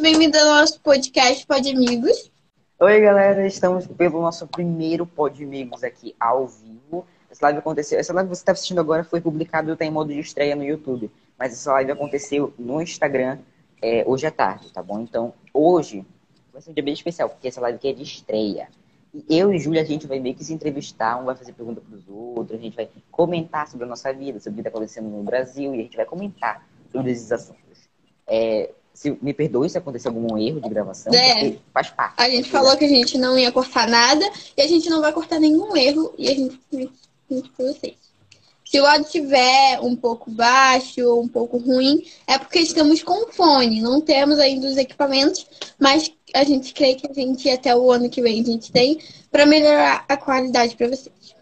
bem-vindo ao nosso podcast Pod Amigos. Oi, galera, estamos pelo nosso primeiro Pod Amigos aqui ao vivo. Essa live aconteceu, essa live que você está assistindo agora foi publicada tem modo de estreia no YouTube, mas essa live aconteceu no Instagram é, hoje à tarde, tá bom? Então, hoje vai ser um dia bem especial, porque essa live aqui é de estreia. E eu e Júlia, a gente vai meio que se entrevistar, um vai fazer pergunta para os outros, a gente vai comentar sobre a nossa vida, sobre o que está acontecendo no Brasil, e a gente vai comentar sobre esses assuntos. É, se, me perdoe se acontecer algum erro de gravação, É. faz parte. A gente falou que a gente não ia cortar nada e a gente não vai cortar nenhum erro e a gente transmite para vocês. Se o áudio estiver um pouco baixo ou um pouco ruim, é porque estamos com fone, não temos ainda os equipamentos, mas a gente crê que a gente até o ano que vem a gente tem para melhorar a qualidade para vocês.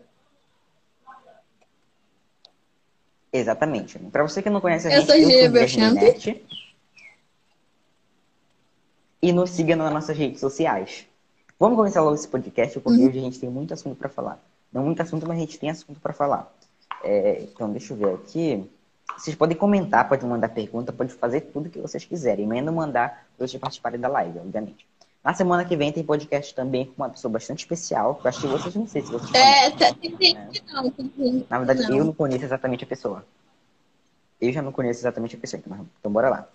Exatamente. Para você que não conhece a Eu gente, sou Júlia Guilherme Beauchamp. Netti. E nos siga nas nossas redes sociais. Vamos começar logo esse podcast, porque Uhum. hoje a gente tem muito assunto para falar. Não muito assunto, mas a gente tem assunto para falar. É, então, deixa eu ver aqui. Vocês podem comentar, podem mandar pergunta, podem fazer tudo que vocês quiserem. Menos mandar para vocês participarem da live, obviamente. Na semana que vem tem podcast também com uma pessoa bastante especial. Eu acho que vocês não sei se vocês É, conhecem. tá- que não, gente Na verdade, não. eu não conheço exatamente a pessoa. Eu já não conheço exatamente a pessoa, então, então bora lá.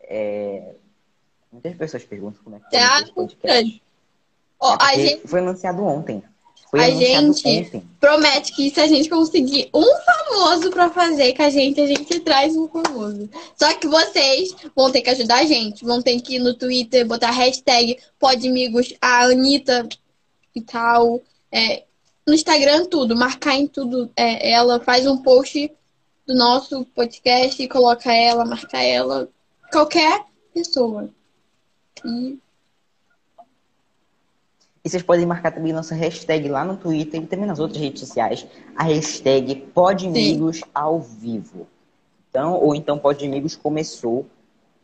É, Muitas pessoas perguntam como é que foi Tá esse podcast. É a gente Foi anunciado ontem. Foi A anunciado gente- ontem. promete que se a gente conseguir um famoso pra fazer com a gente, a gente traz um famoso. Só que vocês vão ter que ajudar a gente. Vão ter que ir no Twitter, botar hashtag podamigos, a Anitta e tal. É, no Instagram, tudo. Marcar em tudo. É, ela faz um post do nosso podcast e coloca ela, marca ela. Qualquer pessoa. E E vocês podem marcar também nossa hashtag lá no Twitter e também nas outras redes sociais. A hashtag Podamigos ao vivo. Então, ou então Podamigos começou.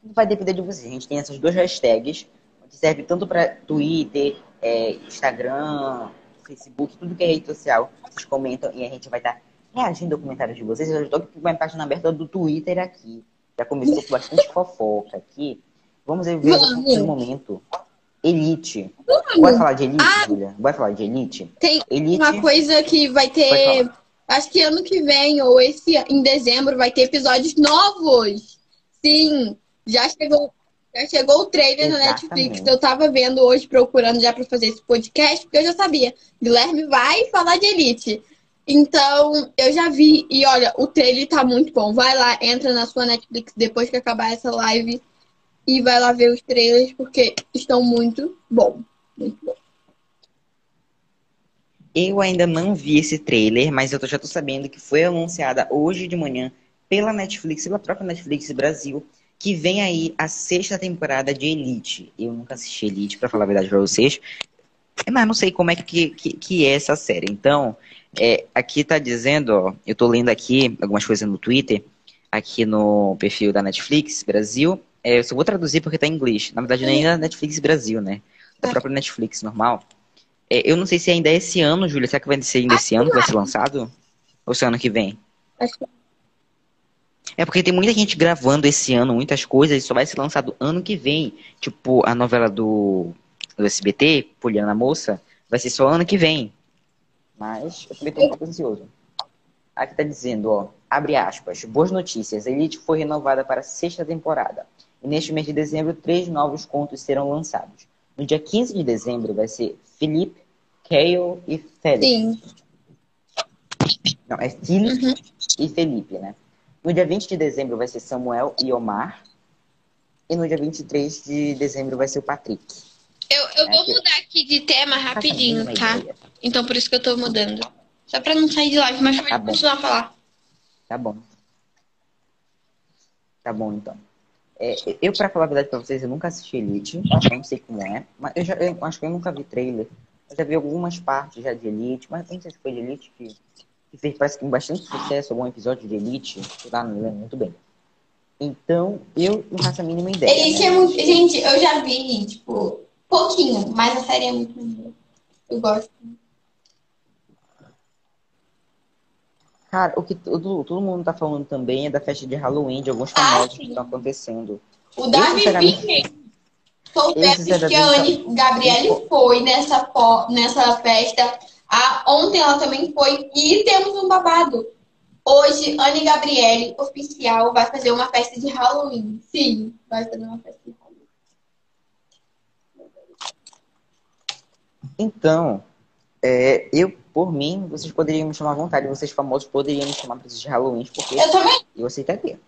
Vai depender de vocês. A gente tem essas duas hashtags, que serve tanto para Twitter, é, Instagram, Facebook, tudo que é rede social. Vocês comentam e a gente vai estar reagindo ao comentário de vocês. Eu estou com uma página aberta do Twitter aqui. Já começou com bastante fofoca aqui. Vamos ver no momento. Elite. Vai falar de Elite, Julia? Vai falar de Elite? tem Elite. Uma coisa que vai ter. falar. Acho que ano que vem, ou esse em dezembro, vai ter episódios novos. Sim, já chegou. Já chegou o trailer na Exatamente. Netflix. Eu tava vendo hoje, procurando já pra fazer esse podcast, porque eu já sabia. Guilherme vai falar de Elite. Então, eu já vi. E olha, o trailer tá muito bom. Vai lá, entra na sua Netflix depois que acabar essa live. E vai lá ver os trailers, porque estão muito bom. Muito bom. Eu ainda não vi esse trailer, mas eu já tô sabendo que foi anunciada hoje de manhã pela Netflix, pela própria Netflix Brasil, que vem aí a sexta temporada de Elite. Eu nunca assisti Elite, pra falar a verdade pra vocês. Mas não sei como é que, que, que é essa série. Então, é, aqui tá dizendo, ó, eu tô lendo aqui algumas coisas no Twitter, aqui no perfil da Netflix Brasil. É, eu só vou traduzir porque tá em inglês. Na verdade, nem da Netflix Brasil, né? Da É. própria Netflix normal. É, eu não sei se ainda é esse ano, Júlia. Será que vai ser ainda esse ano que vai ser lançado? Ou se é ano que vem? Acho que É porque tem muita gente gravando esse ano muitas coisas e só vai ser lançado ano que vem. Tipo, a novela do, do SBT, Poliana Moça, vai ser só ano que vem. Mas eu também tô um pouco ansioso. Aqui tá dizendo, ó, abre aspas, boas notícias, Elite foi renovada para a sexta temporada. E neste mês de dezembro, três novos contos serão lançados. No dia 15 de dezembro vai ser Felipe, Kale e Félix. Sim. Não, é Felipe Uhum. e Felipe, né? No dia 20 de dezembro vai ser Samuel e Omar. E no dia 23 de dezembro vai ser o Patrick. Eu, eu É vou mudar aqui de tema rapidinho, Uma tá? ideia. Então por isso que eu tô mudando. Só pra não sair de live, mas pode Tá bom. continuar a falar. Tá bom. Tá bom, então. É, eu, pra falar a verdade pra vocês, eu nunca assisti Elite. Eu não sei como é. Mas eu, já, eu acho que eu nunca vi trailer. Eu já vi algumas partes já de Elite, mas eu não sei se foi de Elite que, que fez, parece que bastante sucesso algum episódio de Elite. Sei lá, não lembro muito bem. Então, eu não faço a mínima ideia. Elite né? é muito. Gente, eu já vi, tipo, pouquinho, mas a série é muito boa. Eu gosto. Cara, o que todo, todo mundo tá falando também é da festa de Halloween, de alguns Ah, famosos sim. que estão acontecendo. O Eu, Davi Fincher. Soubemos que a Anne Gabriele foi nessa, nessa festa. A, ontem ela também foi. E temos um babado. Hoje, Anne Gabriele, oficial, vai fazer uma festa de Halloween. Sim, vai fazer uma festa de Halloween. Então, é, eu, por mim, vocês poderiam me chamar à vontade. Vocês famosos poderiam me chamar para de Halloween, porque eu, também. eu aceitaria.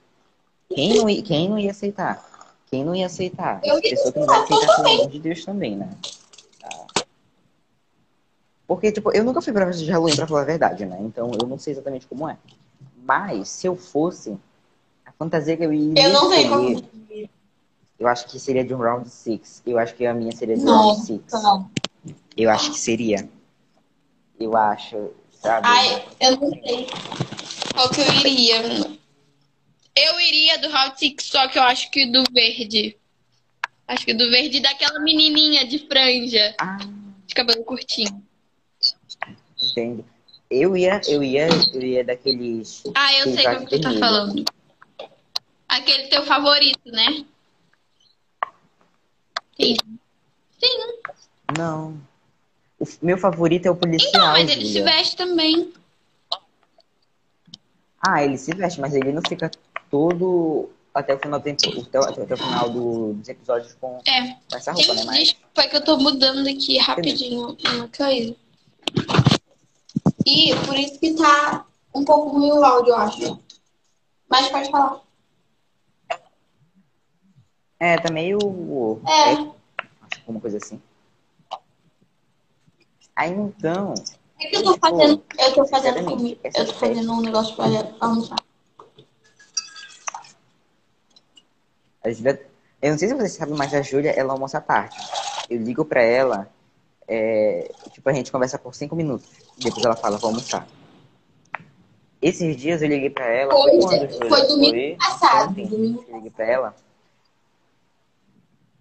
Quem não, ia, quem não ia aceitar? Quem não ia aceitar? Eu pessoa que não vai aceitar, pelo amor de Deus, também, né? Tá. Porque, tipo, eu nunca fui pra festa de Halloween, pra falar a verdade, né? Então, eu não sei exatamente como é. Mas, se eu fosse, a fantasia que eu iria Eu não sei como... Eu acho que seria de um Round six. Eu acho que a minha seria de não, Round six. Não. Eu acho que seria. Eu acho, sabe? Ai, eu não sei qual que eu iria. Eu iria do Round Six, só que eu acho que do verde. Acho que do verde daquela menininha de franja. Ah. De cabelo curtinho. Entendo. Eu ia, eu ia, eu ia daqueles. Ah, eu sei o que tu tá falando. Aquele teu favorito, né? Sim. Sim. Não. O meu favorito é o policial. Então, mas ele Julia. se veste também. Ah, ele se veste, mas ele não fica todo até o final do tempo, até, até o final do, dos episódios com, é. com essa roupa, né? Mas... Desculpa que eu tô mudando aqui rapidinho uma coisa. E por isso que tá um pouco ruim o áudio, eu acho. Mas pode falar. É, tá meio. É. Acho que uma coisa assim. Aí então. É que eu tô fazendo. Eu tô fazendo comida. Eu tô fazendo um negócio pra almoçar. A Julia, eu não sei se vocês sabem, mas a Júlia, ela almoça à tarde. Eu ligo pra ela, é, tipo, a gente conversa por cinco minutos. Depois ela fala, vou almoçar. Esses dias eu liguei pra ela. Foi, quando, foi domingo foi, passado. Ontem, domingo. Eu liguei pra ela.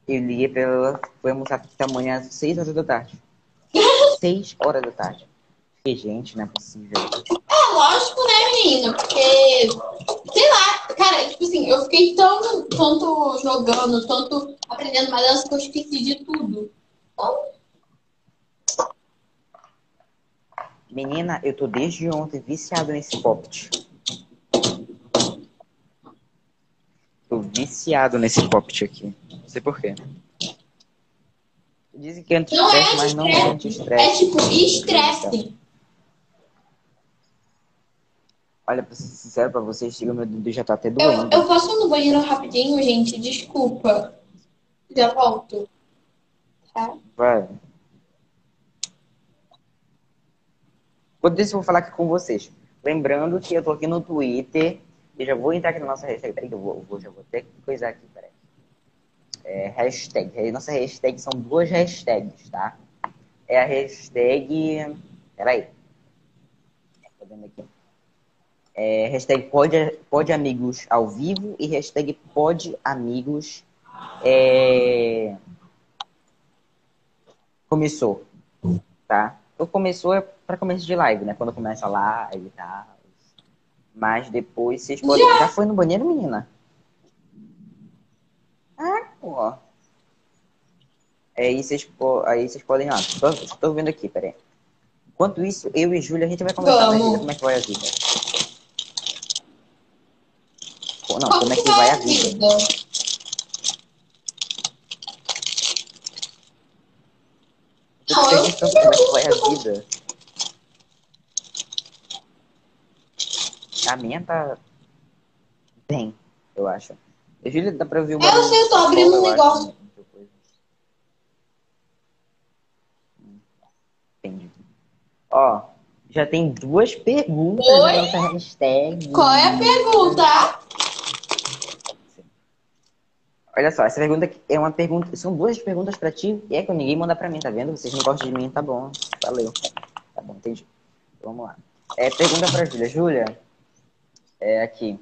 Eu liguei pra ela, foi almoçar amanhã às seis horas da tarde. Seis horas da tarde. Fiquei, gente, não é possível. É, lógico, né, menino? Porque, sei lá, cara, tipo assim, eu fiquei tão, tanto jogando, tanto aprendendo mais dança que eu esqueci de tudo. Então... Menina, eu tô desde ontem viciado nesse poppet. Tô viciado nesse poppet aqui. Não sei porquê. Dizem que é anti-estresse, é mas não é anti-estresse. É tipo estresse. Olha, pra ser sincero pra vocês, chega meu dedo já tá até doendo. Eu, eu posso ir no banheiro rapidinho, gente? Desculpa. Já volto. Tá? Vai. Quando isso, eu vou falar aqui com vocês. Lembrando que eu tô aqui no Twitter. E já vou entrar aqui na nossa hashtag. Peraí, eu vou, vou, já vou que coisar aqui, peraí. É, hashtag. Nossa hashtag são duas hashtags, tá? É a hashtag. Peraí. Tô vendo aqui é, hashtag pode, pode amigos ao vivo e hashtag pode amigos é... começou, tá? O começou é para começo de live, né? Quando começa a live e tal. Mas depois vocês podem. Já foi no banheiro, menina? Pô. É, aí vocês, aí vocês podem. Ah, tô, tô vendo aqui, peraí. Enquanto isso, eu e Júlia, a gente vai conversar mais como é que vai a vida. Não, como, como é que vai a vida? vida? Eu tô perguntando como é que vai a vida. A minha tá bem, eu acho. Júlia, dá pra ouvir uma. Eu sei, eu tô abrindo um negócio. Entendi. Ó, já tem duas perguntas Oi? na nossa hashtag. Qual é a pergunta? Olha só, essa pergunta é uma pergunta. São duas perguntas para ti e é que ninguém manda para mim, tá vendo? Vocês não gostam de mim, tá bom. Valeu. Tá bom, entendi. Vamos lá. É, pergunta pra Júlia. Júlia, é aqui.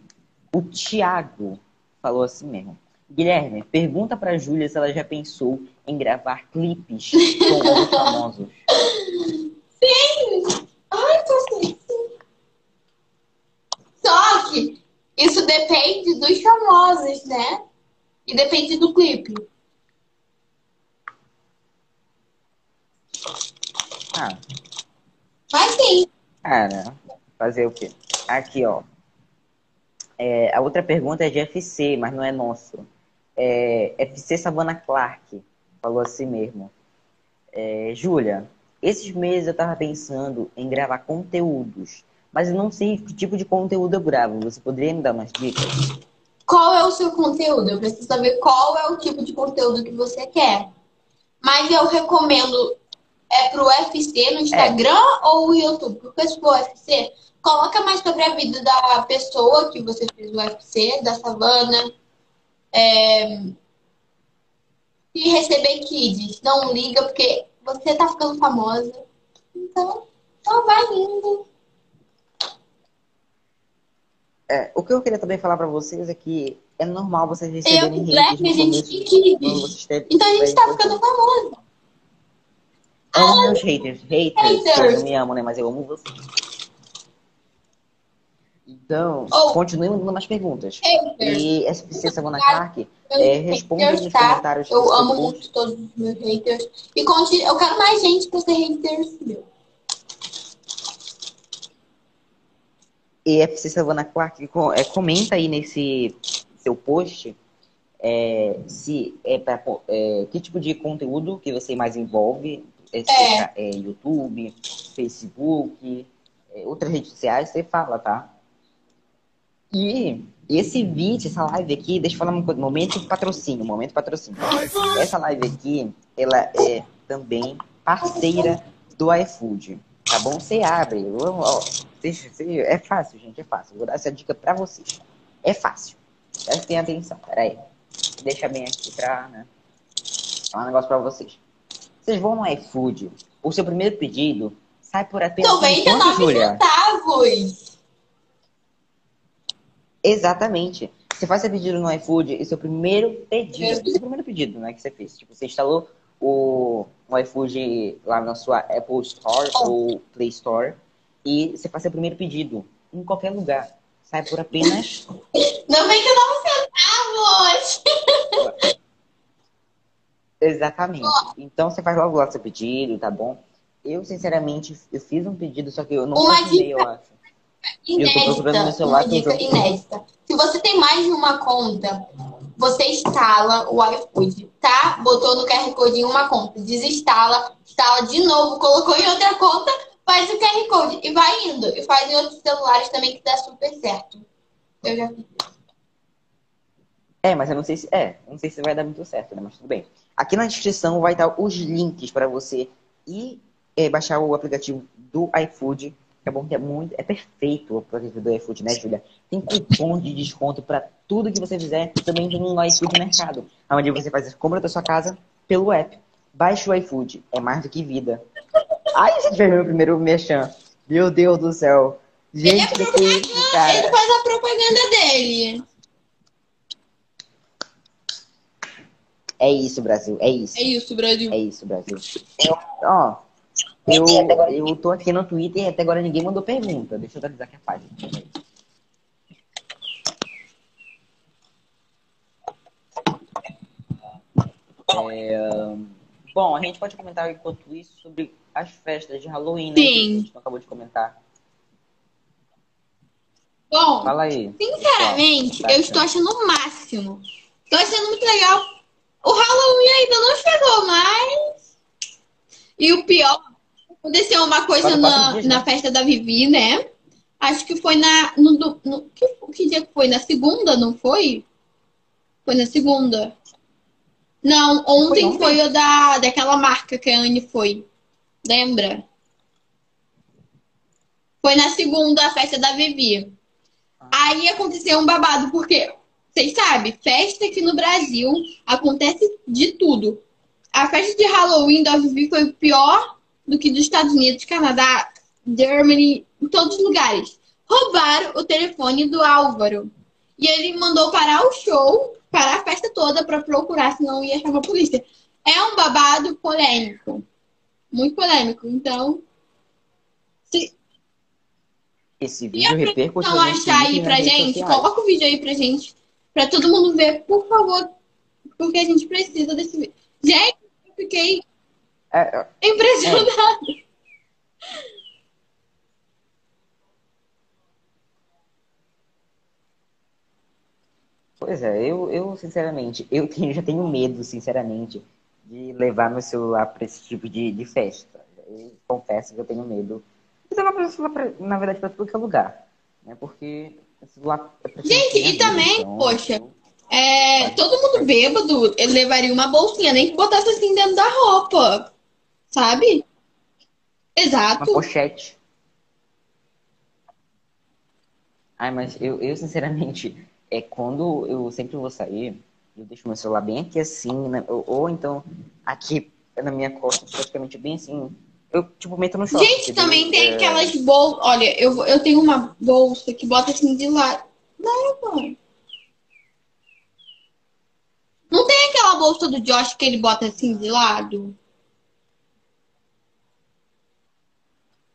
O Thiago falou assim mesmo. Guilherme, pergunta pra Júlia se ela já pensou em gravar clipes com os famosos. Sim! Ai, tô sem. Só que isso depende dos famosos, né? E depende do clipe. Ah. Vai sim. Ah, né? fazer o quê? Aqui, ó. É, a outra pergunta é de FC, mas não é nosso. É, FC Savannah Clark falou assim mesmo. É, Júlia, esses meses eu tava pensando em gravar conteúdos, mas eu não sei que tipo de conteúdo eu gravo. Você poderia me dar umas dicas? Qual é o seu conteúdo? Eu preciso saber qual é o tipo de conteúdo que você quer. Mas eu recomendo é pro UFC no Instagram ou o YouTube? Porque se for UFC, coloca mais sobre a vida da pessoa que você fez o UFC, da Savana. É... E receber kids. Não liga, porque você tá ficando famosa. Então, só vai indo. É, o que eu queria também falar pra vocês é que é normal vocês Eu receberem e haters Black, no a gente começo, quando kids. Então a gente tá ficando famosa. Amo meus haters. Haters, vocês não me amam, né? Mas eu amo vocês. Então, Oh. continue mandando mais perguntas. Haters. E SPC Savannah Clark, Eu é, tenho responda haters, nos tá? comentários. Eu amo muito todos os meus haters. E conti- eu quero mais gente pra ser haters meu. E FC Savannah Clark, é, comenta aí nesse seu post é, se é, pra, é que tipo de conteúdo que você mais envolve. É, É. é YouTube, Facebook, é, outras redes sociais, você fala, tá? E esse vídeo, essa live aqui, deixa eu falar uma coisa, momento patrocínio, momento patrocínio. Essa live aqui, ela é também parceira do iFood, tá bom? Você abre, ó, é fácil, gente, é fácil. Vou dar essa dica pra vocês. É fácil. Prestem atenção, peraí. Deixa bem aqui pra, né? Falar um negócio pra vocês. Vocês vão no iFood, o seu primeiro pedido sai por apenas quanto, 99 Júlia? centavos. Exatamente. Você faz seu pedido no iFood e seu primeiro pedido, seu primeiro pedido, né, que você fez. Tipo, você instalou o, o iFood lá na sua Apple Store ou Play Store e você faz seu primeiro pedido em qualquer lugar. Sai por apenas 99 centavos. Exatamente. Então você faz logo lá seu pedido, tá bom? Eu, sinceramente, eu fiz um pedido, só que eu não Uma confirmei, eu acho. Inédita. celular Uma dica inédita. Se você tem mais de uma conta, você instala o iFood, tá? Botou no QR Code em uma conta, desinstala, instala de novo, colocou em outra conta, faz o QR Code e vai indo. E faz em outros celulares também que dá super certo. Eu já fiz. É, mas eu não sei se. É, não sei se vai dar muito certo, né? Mas tudo bem. Aqui na descrição vai estar os links para você ir é, baixar o aplicativo do iFood. É bom que é muito. É perfeito o aplicativo do iFood, né, Julia? Tem cupom de desconto para tudo que você fizer também no iFood Mercado. Onde você faz a compra da sua casa pelo app. Baixe o iFood. É mais do que vida. Ai, gente ver meu primeiro mexão. Meu Deus do céu. Gente, que que é isso, cara? Ele faz a propaganda dele. É isso, Brasil. É isso. É isso, Brasil. É isso, Brasil. Ó, eu, eu tô aqui no Twitter e até agora ninguém mandou pergunta. Deixa eu atualizar aqui a página. É, bom, a gente pode comentar enquanto isso sobre as festas de Halloween, né? Sim. Que a gente não acabou de comentar. Bom, Fala aí. Sinceramente, eu estou achando o máximo. Estou achando muito legal. O Halloween ainda não chegou mais. E o pior, aconteceu uma coisa na, dias, na né? festa da Vivi, né? Acho que foi na. No, no- que, que dia que foi? Na segunda, não foi? Foi na segunda. Não, ontem ontem. foi o da, daquela marca que a Anne foi. Lembra? Foi na segunda a festa da Vivi. Aí aconteceu um babado, porque, vocês sabem, festa aqui no Brasil acontece de tudo. A festa de Halloween da Vivi foi pior do que dos Estados Unidos, Canadá, Germany, em todos os lugares. Roubaram o telefone do Álvaro. E ele mandou parar o show, parar a festa toda pra procurar, senão ia chamar a polícia. É um babado polêmico. Muito polêmico. Então, se, Esse vídeo repercutiu então achar aí pra gente, coloca o vídeo aí pra gente, pra todo mundo ver, por favor, porque a gente precisa desse vídeo. Gente, eu fiquei É, é, Impressionada. pois é, eu, eu sinceramente, eu tenho- já tenho medo, sinceramente, de levar meu celular para esse tipo de, de festa. Eu confesso que eu tenho medo. Mas levar meu celular, pra- na verdade, para tudo que é lugar. Né? Porque Gente, e também, então, poxa, É, todo mundo bêbado, ele levaria uma bolsinha, nem que botasse assim dentro da roupa, sabe? Uma Exato. pochete. Ai, mas eu, eu sinceramente, é quando eu sempre vou sair, eu deixo meu celular bem aqui assim, né? Ou, ou então aqui na minha costa, praticamente bem assim. Eu, tipo, meto no shopping. Gente, entendeu? também tem É, aquelas bolsas. Olha, eu, eu tenho uma bolsa que bota assim de lado. Não, não tem aquela bolsa do Josh que ele bota assim de lado?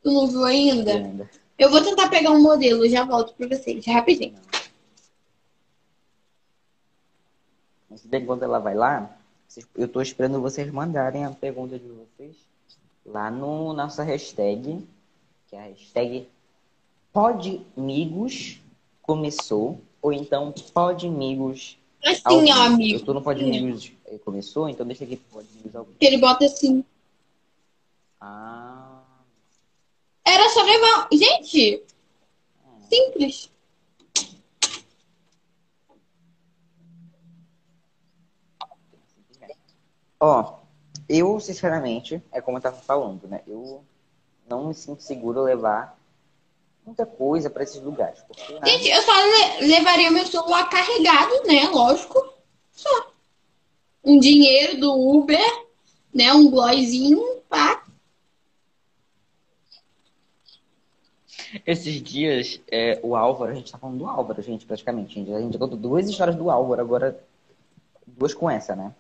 Tu não viu ainda? ainda. Eu vou tentar pegar um modelo, já volto pra vocês, rapidinho. Mas bem, quando ela vai lá, eu tô esperando vocês mandarem a pergunta de vocês lá no nossa hashtag, que é a hashtag Podmigos começou, ou então Podmigos Assim, ó, amigo. Eu tô no Podmigos eh, começou, então deixa aqui Podmigos ao. Que ele bota assim. Ah, Era só levar. Gente, simples. ó, eu sinceramente, é como eu tava falando, né? Eu não me sinto seguro levar muita coisa pra esses lugares, porque né, Gente, eu só le- levaria meu celular carregado, né? Lógico. Só. Um dinheiro do Uber, né? Um glóizinho, pá. Esses dias, é, o Álvaro, a gente tá falando do Álvaro, gente, praticamente. A gente já contou duas histórias do Álvaro, agora duas com essa, né?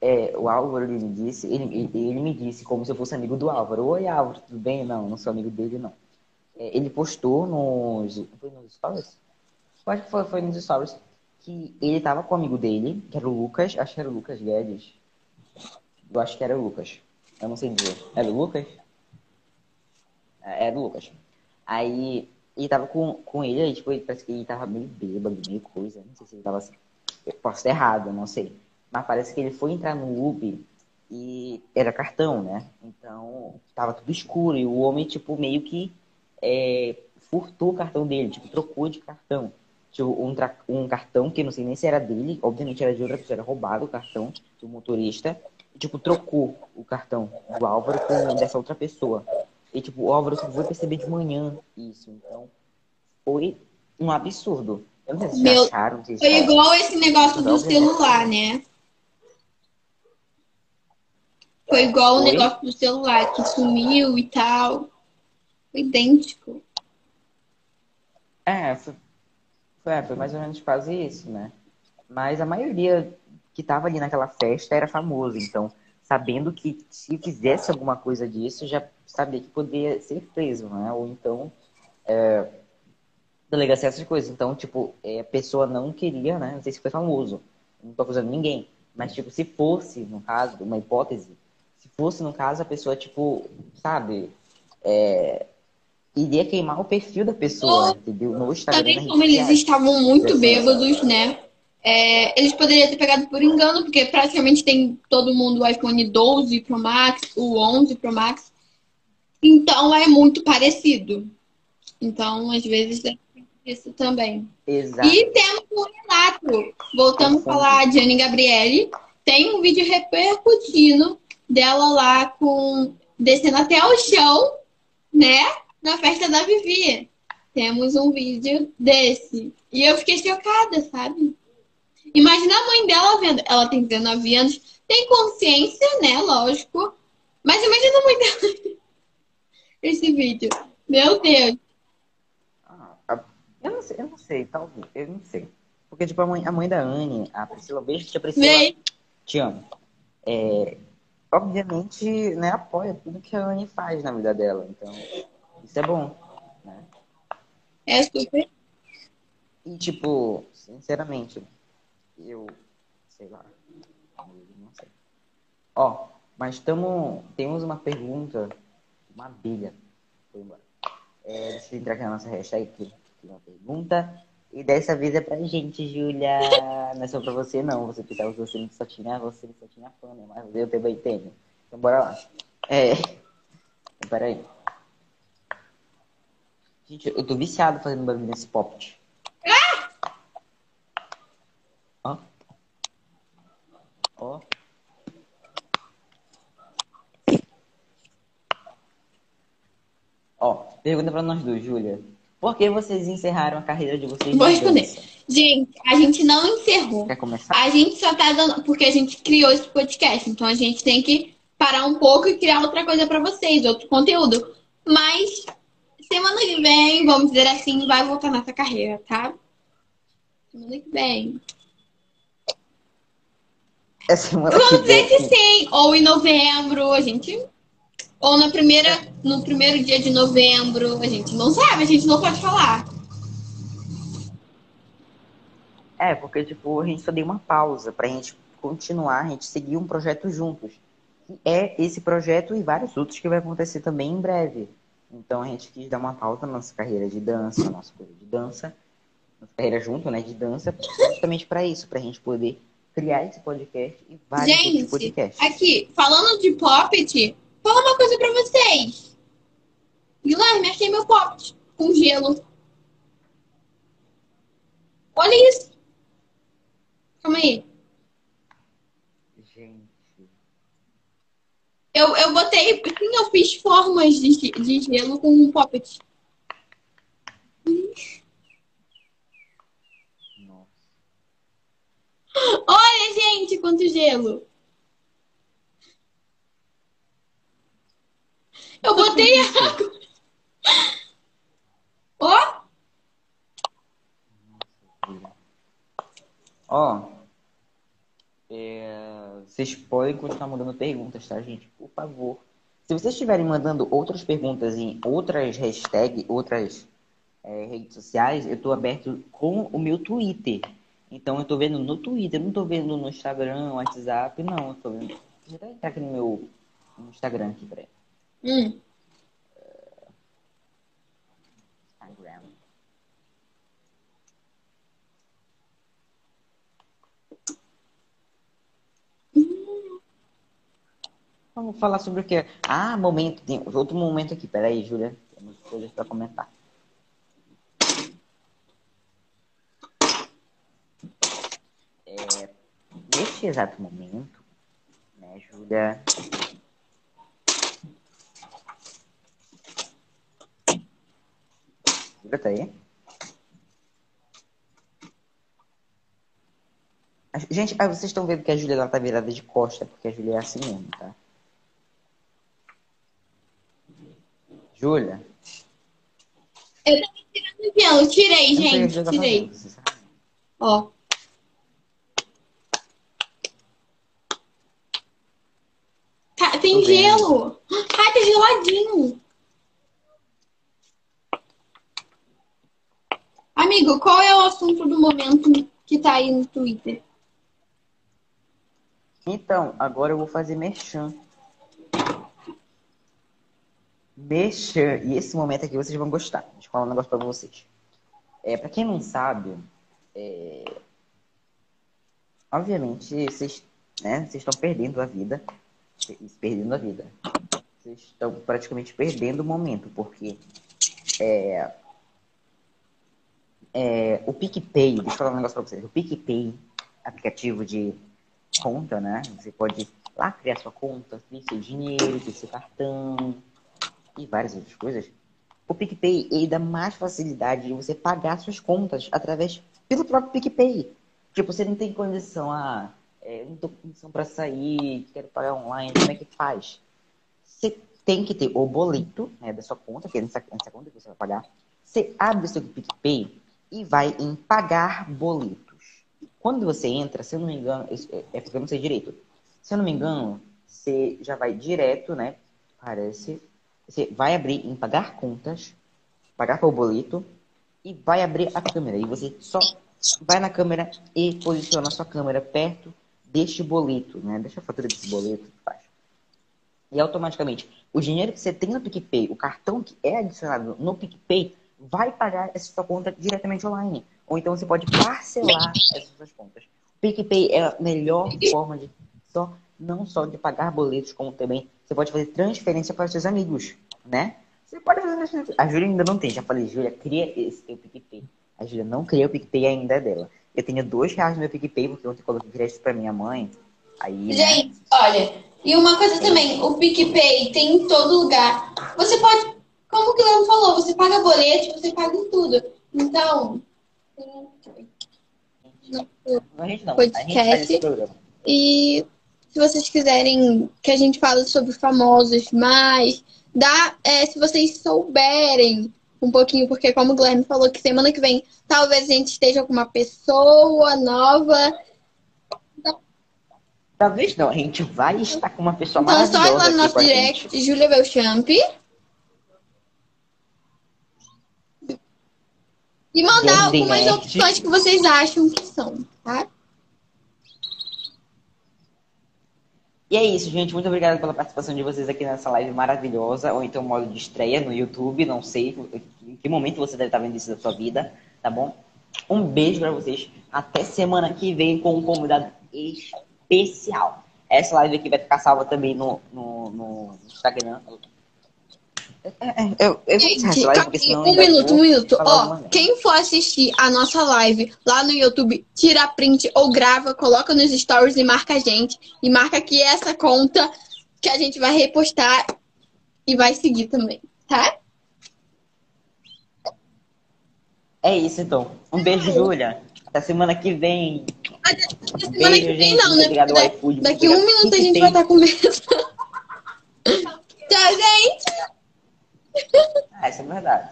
É, o Álvaro, ele me disse, ele, ele, me disse como se eu fosse amigo do Álvaro. Oi, Álvaro, tudo bem? Não, não sou amigo dele, não. É, ele postou nos, foi nos stories? Eu acho que foi, foi nos stories, que ele tava com o amigo dele, que era o Lucas, acho que era o Lucas Guedes. Eu acho que era o Lucas. Eu não sei dizer. Era o Lucas? É, Era o Lucas. Aí ele tava com, com ele, aí, tipo, parece que ele tava meio bêbado, meio coisa. Não sei se ele tava assim. Eu posso estar errado, não sei. Mas parece que ele foi entrar no Uber e era cartão, né? Então tava tudo escuro e o homem, tipo, meio que é, furtou o cartão dele, tipo, trocou de cartão. Tipo, um, um cartão que não sei nem se era dele, obviamente era de outra pessoa, era roubado o cartão do motorista. E, tipo, trocou o cartão do Álvaro com dessa outra pessoa. E, tipo, o Álvaro só foi perceber de manhã isso. Então, foi um absurdo. Eu não sei se Meu- acharam. Se Foi igual esse negócio do celular, né? Foi igual o Oi? negócio do celular que sumiu e tal. Foi idêntico. É, foi, foi, é, foi mais ou menos quase isso, né? Mas a maioria que tava ali naquela festa era famoso, então, sabendo que se fizesse alguma coisa disso, já sabia que poderia ser preso, né? Ou então, é, delegacia essas coisas. Então, tipo, é, a pessoa não queria, né? Não sei se foi famoso, não tô acusando ninguém, mas, tipo, se fosse, no caso, uma hipótese, se fosse, no caso, a pessoa, tipo, sabe, é, iria queimar o perfil da pessoa, Ou entendeu? No Instagram, Também como eles estavam muito bêbados, né? É, eles poderiam ter pegado por engano, porque praticamente tem todo mundo o iPhone 12 Pro Max, o 11 Pro Max. Então é muito parecido. Então, às vezes, é isso também. Exato. E temos o Renato. Voltando a falar de Anne Gabriele. Tem um vídeo repercutindo dela lá com descendo até o chão, né? Na festa da Vivi. Temos um vídeo desse. E eu fiquei chocada, sabe? Imagina a mãe dela vendo. Ela tem 19 anos, tem consciência, né? Lógico. Mas imagina a mãe dela. Esse vídeo. Meu Deus. Ah, eu não sei, eu não sei, talvez, eu não sei. Porque, tipo, a mãe, a mãe da Anne, a Priscila, beijo, tia Priscila, Vem. te amo. É, obviamente, né, apoia tudo que a Anne faz na vida dela. Então, isso é bom, né? É super. E, tipo, sinceramente, eu, sei lá, não sei. Ó, Mas tamo, temos uma pergunta, uma. Foi embora. É, deixa eu entrar aqui na nossa hashtag, tem uma pergunta. E dessa vez é pra gente, Júlia. Não é só pra você, não. Você pensava que você só tinha, você só tinha fã, né? Mas eu também tenho. Então bora lá. É. Peraí. Gente, eu tô viciado fazendo barulho nesse poppet. Ó. Ó. Ó, pergunta pra nós dois, Júlia. Por que vocês encerraram a carreira de vocês? Vou responder. dança? Gente, a gente não encerrou. Quer começar? A gente só tá dando. Porque a gente criou esse podcast. Então a gente tem que parar um pouco e criar outra coisa pra vocês, outro conteúdo. Mas semana que vem, vamos dizer assim, vai voltar nossa carreira, tá? Semana que vem. É semana que Vamos dizer que sim. Ou em novembro, a gente. Ou na primeira, no primeiro dia de novembro, a gente não sabe, a gente não pode falar. É, porque, tipo, a gente só deu uma pausa pra gente continuar, a gente seguir um projeto juntos. Que é esse projeto e vários outros que vai acontecer também em breve. Então a gente quis dar uma pausa na nossa carreira de dança, na nossa coisa de dança, nossa carreira junto, né, de dança, justamente pra isso, pra gente poder criar esse podcast e vários Gente, outros podcasts. Aqui, falando de Poppet, fala uma coisa pra vocês. Guilherme, achei meu Poppet com gelo. Olha isso. Calma aí. Gente, Eu, eu botei, sim, eu fiz formas de, de gelo com um Poppet. nossa. Olha, gente, quanto gelo. Eu botei água. Ó, Ó, é, vocês podem continuar mandando perguntas, tá, gente? Por favor. Se vocês estiverem mandando outras perguntas em outras hashtags, outras é, redes sociais, eu tô aberto com o meu Twitter. Então eu tô vendo no Twitter, não tô vendo no Instagram, WhatsApp, não. Eu tô vendo. Deixa eu até entrar aqui no meu no Instagram aqui, peraí. Hum. Instagram. Vamos falar sobre o quê? Ah, momento. Tem outro momento aqui. Peraí, Júlia. Temos coisas para comentar. É, neste exato momento, né, Júlia? Júlia tá aí? Gente, ah, vocês estão vendo que a Júlia ela tá virada de costa, porque a Júlia é assim mesmo, tá? Júlia? Eu tava tirando gelo. Tirei, eu a gente. Tá Tirei. fazendo? Ó. Tá, tem Tô vendo. gelo. Ai, tá geladinho. Amigo, qual é o assunto do momento que tá aí no Twitter? Então, agora eu vou fazer merchan. Merchan. E esse momento aqui vocês vão gostar. Deixa eu falar um negócio pra vocês. É, pra quem não sabe, é, obviamente, vocês né, vocês estão perdendo a vida. Perdendo a vida. Vocês estão praticamente perdendo o momento, porque é, é, o PicPay, deixa eu falar um negócio pra vocês. O PicPay, aplicativo de conta, né? Você pode lá criar sua conta, ter seu dinheiro, ter seu cartão e várias outras coisas. O PicPay, ele dá mais facilidade de você pagar suas contas através pelo próprio PicPay. Tipo, você não tem condição, ah, é, não tô com condição para sair, quero pagar online, como é que faz? Você tem que ter o boleto né, da sua conta, que é nessa, nessa conta que você vai pagar. Você abre o seu PicPay e vai em pagar boletos. Quando você entra, se eu não me engano, é é porque eu não sei direito. Se eu não me engano, você já vai direto, né? Parece. Você vai abrir em pagar contas, pagar pelo boleto e vai abrir a câmera. E você só vai na câmera e posiciona a sua câmera perto deste boleto, né? Deixa a fatura desse boleto que faz. E automaticamente, o dinheiro que você tem no PicPay, o cartão que é adicionado no PicPay, vai pagar essa sua conta diretamente online. Ou então você pode parcelar essas suas contas. O PicPay é a melhor forma de só, não só de pagar boletos, como também você pode fazer transferência para seus amigos, né? Você pode fazer transferência. A Júlia ainda não tem. Já falei, Júlia, cria esse teu PicPay. A Júlia não criou o PicPay ainda é dela. Eu tenho dois reais no meu PicPay, porque ontem coloquei crédito para minha mãe. Aí, né? Gente, olha, e uma coisa também, o PicPay tem em todo lugar. Você pode, como o Guilherme falou, você paga boleto, você paga em tudo. Então, a gente não, podcast. E se vocês quiserem que a gente fale sobre famosos mais, dá, é, se vocês souberem um pouquinho, porque como o Guilherme falou que semana que vem talvez a gente esteja com uma pessoa nova. Talvez não, a gente vai estar com uma pessoa então, maravilhosa. Então só lá no nosso direct, Júlia Belchamp. E mandar algumas opções que vocês acham que são, tá? E é isso, gente. Muito obrigado pela participação de vocês aqui nessa live maravilhosa, ou então modo de estreia no YouTube. Não sei em que momento você deve estar vendo isso da sua vida, tá bom? Um beijo para vocês. Até semana que vem com um convidado especial. Essa live aqui vai ficar salva também no, no, no Instagram, é, é, eu, eu Gente, live, um minuto, um minuto. Ó, quem for assistir a nossa live lá no YouTube, tira print ou grava, coloca nos stories e marca a gente. E marca aqui essa conta que a gente vai repostar e vai seguir também, tá? É isso então. Um beijo, Júlia. Até semana que vem. Até semana beijo, que vem, não, né? Obrigado, da, iFood, daqui um minuto a gente vai estar comendo. Tchau, gente! É, isso é verdade.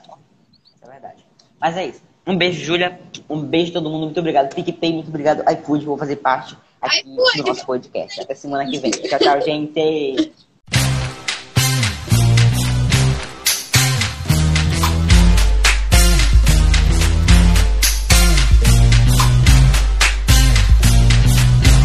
Isso é verdade. Mas é isso. Um beijo, Júlia. Um beijo todo mundo. Muito obrigado. PicPay, muito obrigado. iFood, vou fazer parte aqui do nosso podcast. Até semana que vem. Tchau, tchau, gente.